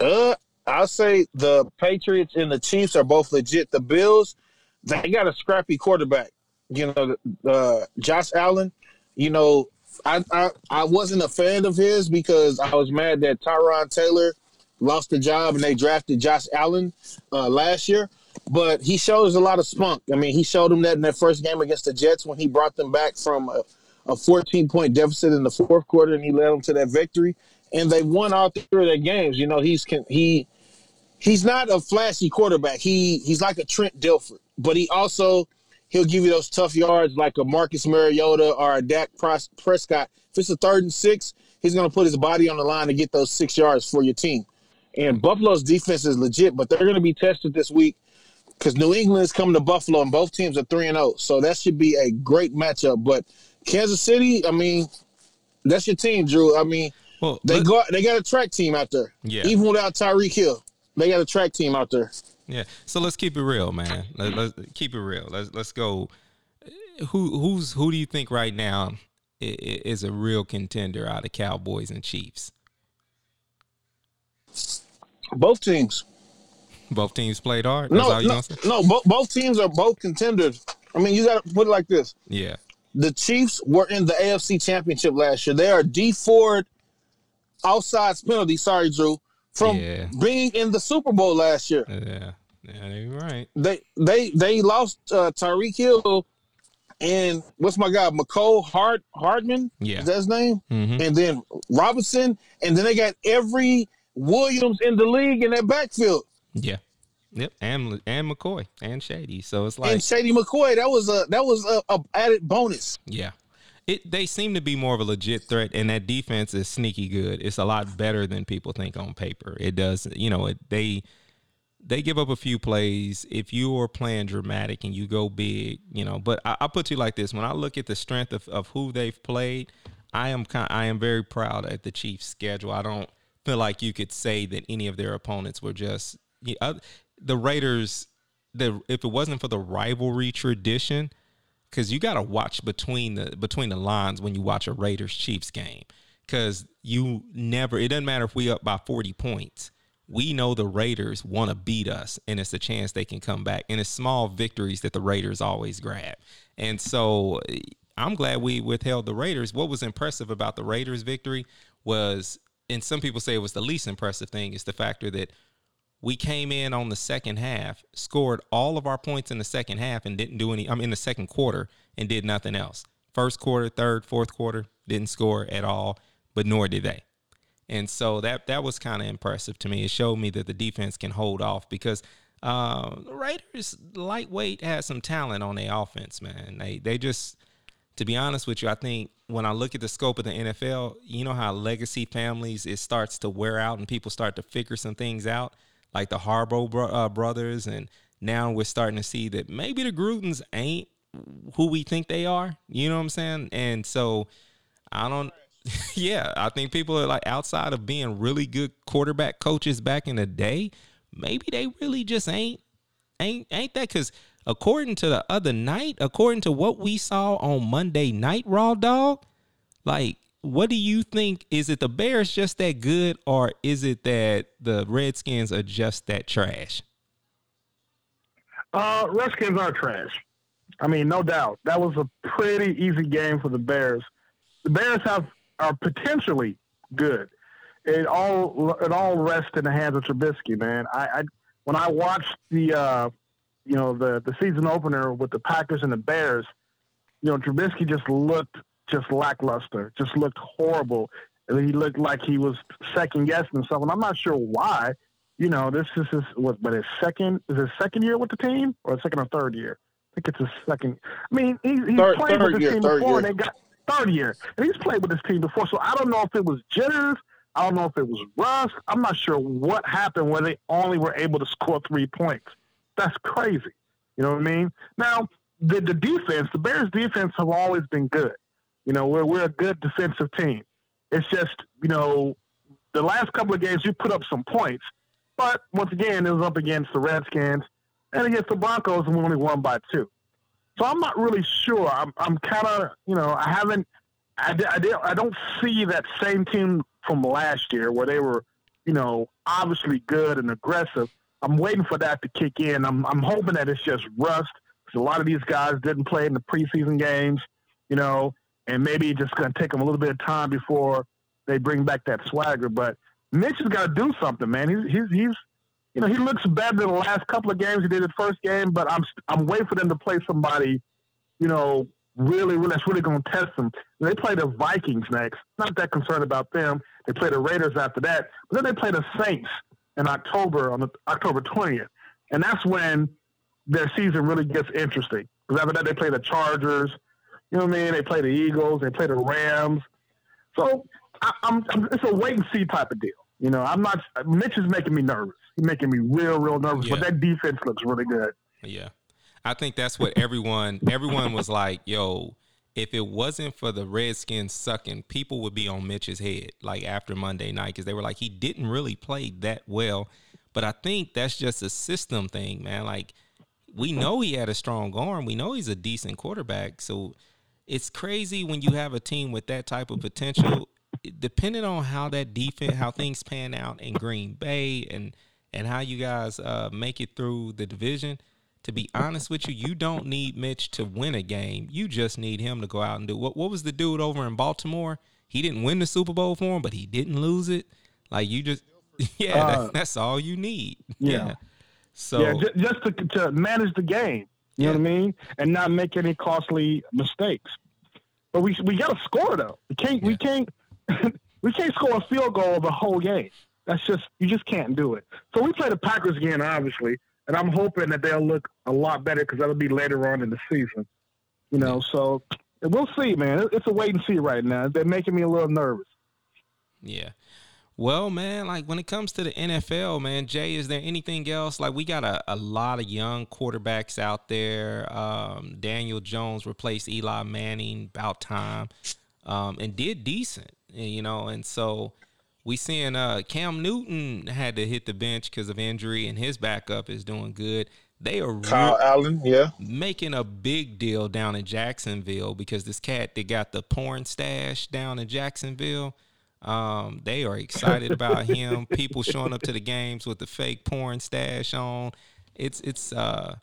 Uh, I'll say the Patriots and the Chiefs are both legit. The Bills, they got a scrappy quarterback. You know, uh, Josh Allen. You know, I, I I wasn't a fan of his because I was mad that Tyrod Taylor lost the job and they drafted Josh Allen uh, last year. But he shows a lot of spunk. I mean, he showed them that in that first game against the Jets when he brought them back from a, a 14 point deficit in the fourth quarter and he led them to that victory. And they won all three of their games. You know, he's he he's not a flashy quarterback. He he's like a Trent Dilfer, but he also he'll give you those tough yards like a Marcus Mariota or a Dak Prescott. If it's a third and six, he's going to put his body on the line to get those six yards for your team. And Buffalo's defense is legit, but they're going to be tested this week because New England is coming to Buffalo, and both teams are three and zero. Oh. So that should be a great matchup. But Kansas City, I mean, that's your team, Drew. I mean, well, they got they got a track team out there. Yeah. Even without Tyreek Hill, they got a track team out there. Yeah. So let's keep it real, man. Let, us keep it real. Let's let's go. Who who's who do you think right now is a real contender out of Cowboys and Chiefs? Both teams. Both teams played hard. That's no, no, no. Both, both teams are both contenders. I mean, you got to put it like this. Yeah. The Chiefs were in the AFC Championship last year. They are Dee Ford outside penalty. Sorry, Drew, from yeah. being in the Super Bowl last year. Yeah. Yeah, you're right. They they they lost uh, Tyreek Hill and what's my guy Mecole Hard Hardman? Yeah, is that his name? Mm-hmm. And then Robinson, and then they got every Williams in the league in that backfield. Yeah. Yep, and and McCoy and Shady. So it's like and Shady McCoy. That was a that was a, a added bonus. Yeah, it they seem to be more of a legit threat, and that defense is sneaky good. It's a lot better than people think on paper. It does, you know, it, they they give up a few plays. If you are playing dramatic and you go big, you know. But I, will put you like this: when I look at the strength of, of who they've played, I am kind, I am very proud at the Chiefs' schedule. I don't feel like you could say that any of their opponents were just you know, the Raiders. The if it wasn't for the rivalry tradition, because you got to watch between the between the lines when you watch a Raiders Chiefs game, because you never. It doesn't matter if we up by forty points we know the Raiders want to beat us, and it's a chance they can come back. And it's small victories that the Raiders always grab. And so I'm glad we withheld the Raiders. What was impressive about the Raiders' victory was, and some people say it was the least impressive thing, is the factor that we came in on the second half, scored all of our points in the second half, and didn't do any. I'm in the second quarter and did nothing else. First quarter, third, fourth quarter, didn't score at all, but nor did they. And so that that was kind of impressive to me. It showed me that the defense can hold off because uh, the Raiders lightweight has some talent on their offense, man. They they just to be honest with you, I think when I look at the scope of the NFL, you know how legacy families it starts to wear out and people start to figure some things out, like the Harbaugh bro- uh, brothers, and now we're starting to see that maybe the Grudens ain't who we think they are. You know what I'm saying? And so I don't [LAUGHS] yeah, I think people are like outside of being really good quarterback coaches back in the day, maybe they really just ain't ain't ain't that because according to the other night, according to what we saw on Monday night, Raw Dog, like what do you think? Is it the Bears just that good, or is it that the Redskins are just that trash? Uh, Redskins are trash. I mean, no doubt. That was a pretty easy game for the Bears. The Bears have are potentially good. It all it all rests in the hands of Trubisky, man. I, I when I watched the uh, you know the the season opener with the Packers and the Bears, you know Trubisky just looked just lackluster, just looked horrible. And he looked like he was second guessing himself, and I'm not sure why. You know, this is his what, but his second is his second year with the team, or second or third year. I think it's his second. I mean, he, he's third, played third with the team before, year. and they got third year. And he's played with this team before, so I don't know if it was jitters. I don't know if it was rust. I'm not sure what happened where they only were able to score three points. That's crazy. You know what I mean? Now, the, the defense, the Bears' defense have always been good. You know, we're, we're a good defensive team. It's just, you know, the last couple of games, you put up some points. But once again, it was up against the Redskins and against the Broncos, and we only won by two. So I'm not really sure. I'm, I'm kind of, you know, I haven't, I, I, I don't see that same team from last year, where they were, you know, obviously good and aggressive. I'm waiting for that to kick in. I'm I'm hoping that it's just rust because a lot of these guys didn't play in the preseason games, you know, and maybe it's just going to take them a little bit of time before they bring back that swagger. But Mitch has got to do something, man. He's he's he's you know he looks better than the last couple of games he did the first game, but I'm I'm waiting for them to play somebody, you know, really, really that's really going to test them. They play the Vikings next. Not that concerned about them. They play the Raiders after that, but then they play the Saints in October on the October 20th, and that's when their season really gets interesting. Because after that, they play the Chargers. You know what I mean? They play the Eagles. They play the Rams. So I, am it's a wait and see type of deal. You know, I'm not. Mitch is making me nervous. He's making me real, real nervous. Yeah. But that defense looks really good. Yeah, I think that's what everyone everyone was like. Yo, if it wasn't for the Redskins sucking, people would be on Mitch's head like after Monday night because they were like he didn't really play that well. But I think that's just a system thing, man. Like we know he had a strong arm. We know he's a decent quarterback. So it's crazy when you have a team with that type of potential. Depending on how that defense, how things pan out in Green Bay, and and how you guys uh, make it through the division. To be honest with you, you don't need Mitch to win a game. You just need him to go out and do what. What was the dude over in Baltimore? He didn't win the Super Bowl for him, but he didn't lose it. Like you just, [LAUGHS] yeah, uh, that, that's all you need. Yeah. yeah. So yeah, just, to, to manage the game. You yeah. know what I mean, and not make any costly mistakes. But we we got to score though. We can't yeah. we can't [LAUGHS] we can't score a field goal the whole game. That's just you just can't do it. So we play the Packers again, obviously, and I'm hoping that they'll look a lot better because that'll be later on in the season. You know, so we'll see, man. It's a wait and see right now. They're making me a little nervous. Yeah. Well, man, like when it comes to the NFL, man, Jay, is there anything else? Like we got a, a lot of young quarterbacks out there. Um, Daniel Jones replaced Eli Manning about time, um, and did decent, you know. And so we seeing uh, Cam Newton had to hit the bench because of injury, and his backup is doing good. They are Kyle re- Allen, yeah, making a big deal down in Jacksonville because this cat that got the porn stash down in Jacksonville um, they are excited about him. [LAUGHS] People showing up to the games with the fake porn stash on. It's it's uh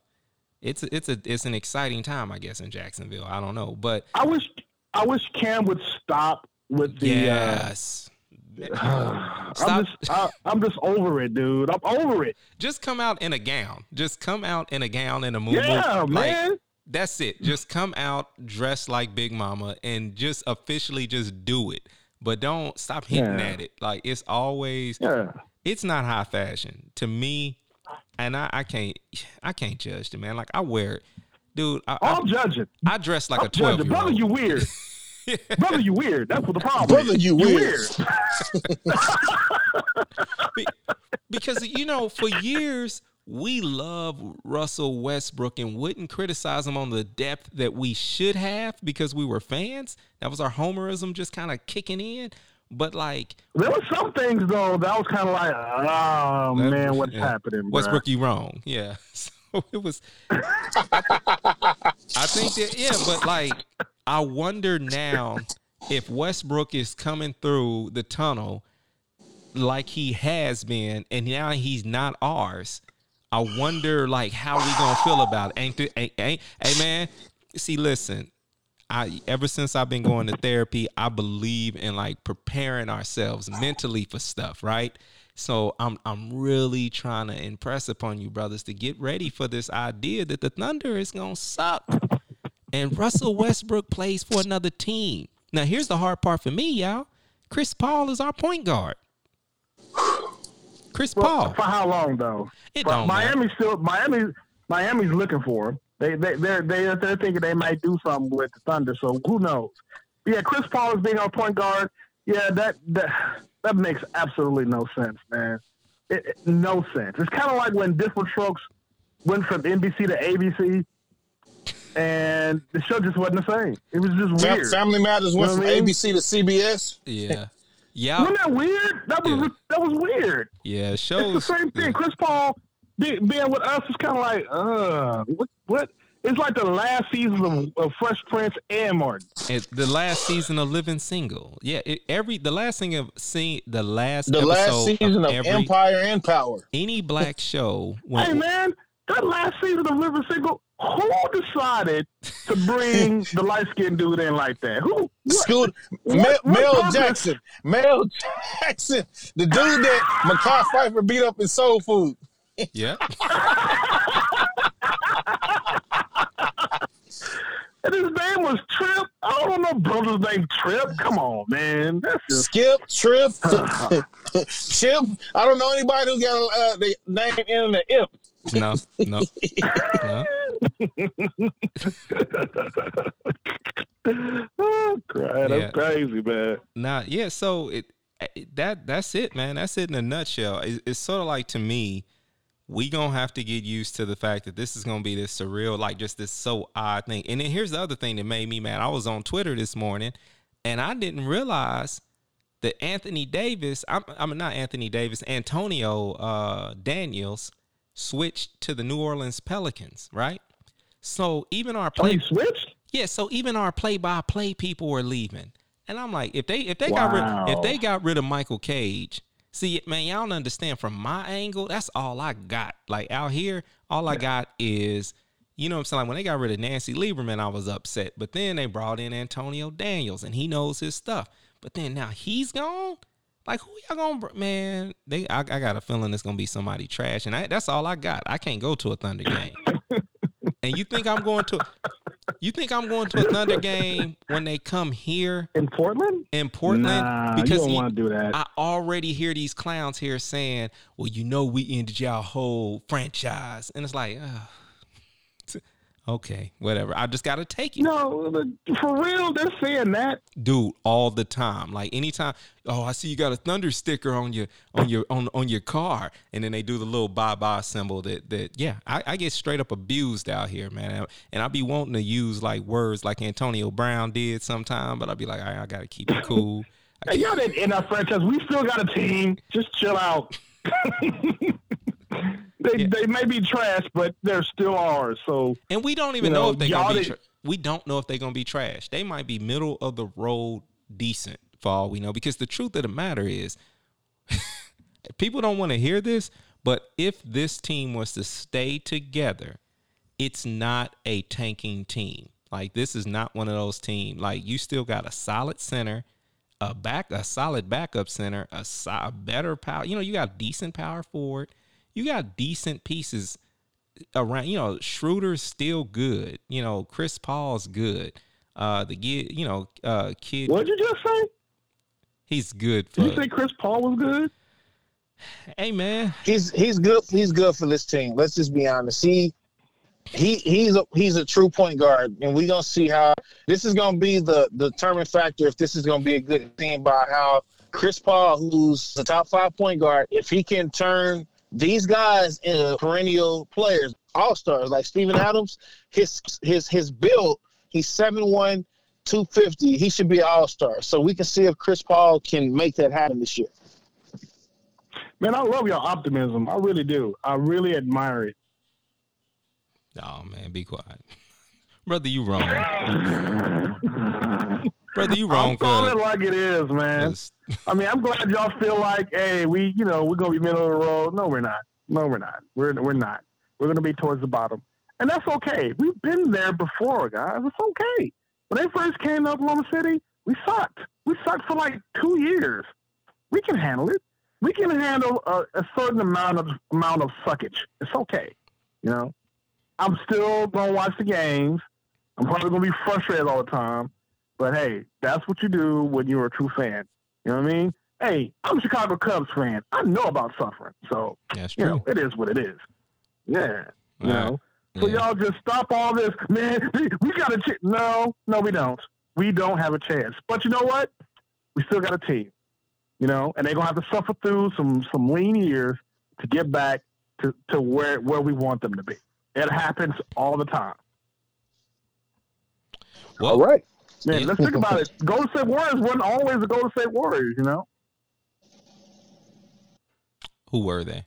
it's it's a it's an exciting time, I guess, in Jacksonville. I don't know, but I wish I wish Cam would stop with the yes. Uh, [SIGHS] I'm just I, I'm just over it, dude. I'm over it. Just come out in a gown. Just come out in a gown and a movie. Yeah, like, man. That's it. Just come out dressed like Big Mama and just officially just do it but don't stop hinting yeah. at it. Like it's always, yeah. it's not high fashion to me, and I, I can't, I can't judge it, man. Like I wear it, dude. I, I'm I, judging. I dress like I'm a twelve year old. Brother, you weird. [LAUGHS] Brother, you weird. That's what the problem. Brother, is. you, you weird. weird. [LAUGHS] because you know, for years we love Russell Westbrook and wouldn't criticize him on the depth that we should have because we were fans. That was our homerism just kind of kicking in. But like there were some things though that was kind of like, oh that, man, what's yeah. happening? Westbrook, you wrong. Yeah. [LAUGHS] So it was. I think that yeah, but like I wonder now if Westbrook is coming through the tunnel like he has been, and now he's not ours I wonder like how we gonna feel about it. Ain't, ain't, ain't hey man, see, listen, I ever since I've been going to therapy, I believe in like preparing ourselves mentally for stuff, right? So I'm I'm really trying to impress upon you brothers to get ready for this idea that the Thunder is gonna suck. And Russell Westbrook plays for another team. Now here's the hard part for me, y'all. Chris Paul is our point guard. Chris well, Paul. For how long though? It don't Miami still Miami Miami's looking for him. They they they're they're, they're thinking they might do something with the Thunder. So who knows? Yeah, Chris Paul is being our point guard. Yeah, that that that makes absolutely no sense, man. It, it, no sense. It's kind of like when Diff'rent Strokes went from NBC to ABC, and the show just wasn't the same. It was just weird. Family Matters went you know from I mean? ABC to CBS. Yeah. Yeah. Wasn't that weird? That was yeah. that was weird. Yeah, shows it's the same thing. Yeah. Chris Paul being, being with us is kind of like, uh, what what It's like the last season of, of Fresh Prince and Martin. It's the last season of Living Single. Yeah, it, every the last thing of seen the last The last season of every, Empire and Power. any black [LAUGHS] show. Hey man, that last season of Living Single, who decided to bring [LAUGHS] the light skinned dude in like that? Who? What? Scoot, What- Mel, what Mel? Jackson. Mel Jackson. The dude that Mekhi Phifer beat up in Soul Food. yeah, [LAUGHS] And his name was Trip. I don't know brother's name Trip. Come on, man. That's just Skip, Trip, [LAUGHS] Chip. I don't know anybody who got uh, the name in the ip. No, no, no. [LAUGHS] oh, God, Yeah. that's crazy, man. Nah, yeah. So it, it that that's it, man. That's it in a nutshell. It, it's sort of like to me, we gonna have to get used to the fact that this is gonna be this surreal, like just this so odd thing. And then here's the other thing that made me mad. I was on Twitter this morning, and I didn't realize that Anthony Davis, I'm, I'm not Anthony Davis, Antonio uh, Daniels switched to the New Orleans Pelicans, right? So even our Oh, play, he switched? yeah, so even our play-by-play people were leaving, and I'm like, if they if they got rid if they got rid of Michael Cage, see, man, y'all don't understand from my angle. That's all I got. Like out here, all I got is, you know, what I'm saying like when they got rid of Nancy Lieberman, I was upset, but then they brought in Antonio Daniels, and he knows his stuff. But then now he's gone. Like who y'all gonna br- man? They I, I got a feeling it's gonna be somebody trash, and I, that's all I got. I can't go to a Thunder game. [LAUGHS] and you think I'm going to? You think I'm going to a Thunder game when they come here In Portland? in Portland? Nah, you because don't want to do that. I already hear these clowns here saying, "Well, you know, we ended y'all whole franchise," and it's like, ugh. Okay, whatever. I just gotta take it, no, for real, they're saying that. dude, all the time. Like anytime, oh, I see you got a thunder sticker on your on your on on your car, and then they do the little bye bye symbol. That that yeah, I, I get straight up abused out here, man, and I be wanting to use like words like Antonio Brown did sometime, but I'll be like, I, I gotta keep it cool. [LAUGHS] Hey, y'all didn't end our franchise. We still got a team. Just chill out. [LAUGHS] they Yeah. they may be trash, but they're still ours. So And we don't even You know, know, if they're gonna be. Tra- we don't know if they're gonna be trash. They might be middle of the road, decent for all we know. Because the truth of the matter is, [LAUGHS] people don't want to hear this. But if this team was to stay together, it's not a tanking team. Like this is not one of those teams. Like you still got a solid center, a back, a solid backup center, a, so- a better power. You know, you got decent power forward. You got decent pieces around. You know, Schroeder's still good. You know, Chris Paul's good. Uh, the kid, you know, uh, kid, what did you just say? he's good for. Did you say Chris Paul was good? hey man, He's he's good. He's good for this team. Let's just be honest. He he he's a he's a true point guard, and we're gonna see how this is gonna be the the determining factor if this is gonna be a good team by how Chris Paul, who's the top five point guard, if he can turn these guys into perennial players, all stars like Steven Adams, his his his build, he's seven one. 250, he should be an all-star. So we can see if Chris Paul can make that happen this year. Man, I love your optimism. I really do. I really admire it. oh man, be quiet, [LAUGHS] brother. You wrong, [LAUGHS] brother. You wrong I'm calling it like it is, man. Cause, I mean, I'm glad y'all feel like, hey, we, you know, we're gonna be middle of the road. No, we're not. No, we're not. We're we're not. We're gonna be towards the bottom, and that's okay. We've been there before, guys. It's okay. When they first came to Oklahoma City, we sucked. We sucked for like two years. We can handle it. We can handle a, a certain amount of amount of suckage. It's okay. You know, I'm still gonna watch the games. I'm probably gonna be frustrated all the time. But hey, that's what you do when you're a true fan. You know what I mean? Hey, I'm a Chicago Cubs fan. I know about suffering. So, that's you know, it is what it is. Yeah. You All right. know? So Yeah. y'all just stop all this. Man, we got a chance. No, no, we don't. We don't have a chance. But you know what? We still got a team. You know, and they're gonna have to suffer through some some lean years to get back to, to where where we want them to be. It happens all the time. Well, right. Man, Yeah. let's think about it. Golden State Warriors wasn't always the Golden State Warriors, you know? who were they?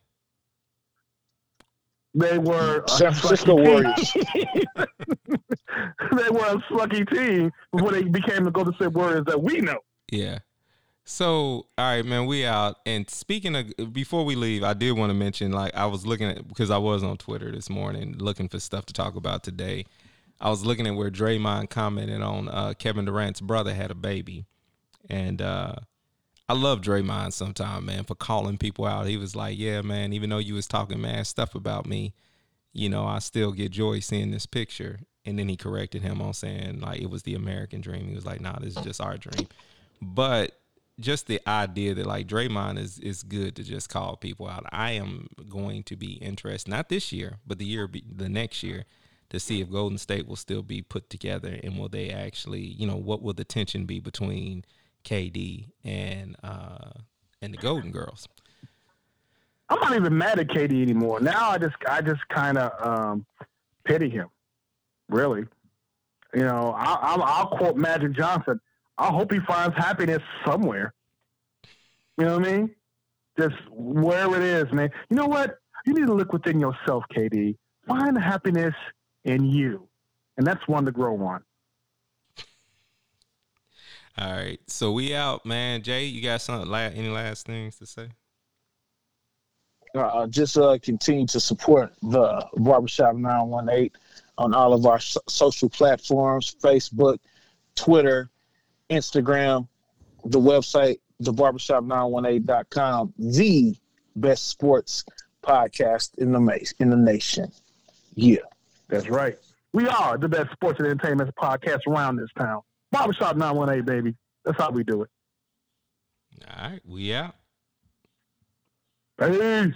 They were San Francisco Warriors. [LAUGHS] they were a sucky team before they became the Golden State Warriors that we know. Yeah. So, all right, man, we out. And speaking of, before we leave, I did want to mention, like, I was looking at because I was on Twitter this morning looking for stuff to talk about today. I was looking at where Draymond commented on uh, Kevin Durant's brother had a baby, and uh, I love Draymond sometime, man, for calling people out. He was like, "Yeah, man, even though you was talking mad stuff about me, you know, I still get joy seeing this picture." And then he corrected him on saying like it was the American dream. He was like, "Nah, this is just our dream." But just the idea that like Draymond is is good to just call people out. I am going to be interested, not this year, but the year the next year, to see if Golden State will still be put together and will they actually, you know, what will the tension be between KD and uh and the Golden Girls. I'm not even mad at KD anymore. Now I just I just kind of um, pity him. Really, you know, I, I'll, I'll quote Magic Johnson. I hope he finds happiness somewhere. You know what I mean? Just wherever it is, man. You know what? You need to look within yourself, KD. Find happiness in you, and that's one to grow on. All right, so we out, man. Jay, you got some any last things to say? Uh, just uh, continue to support the Barbershop 918 on all of our so- social platforms Facebook, Twitter, Instagram, the website, thebarbershop918.com, the best sports podcast in the, ma- in the nation. Yeah. That's right. We are the best sports and entertainment podcast around this town. Barbershop 918, baby. That's how we do it. All right, we out. Peace.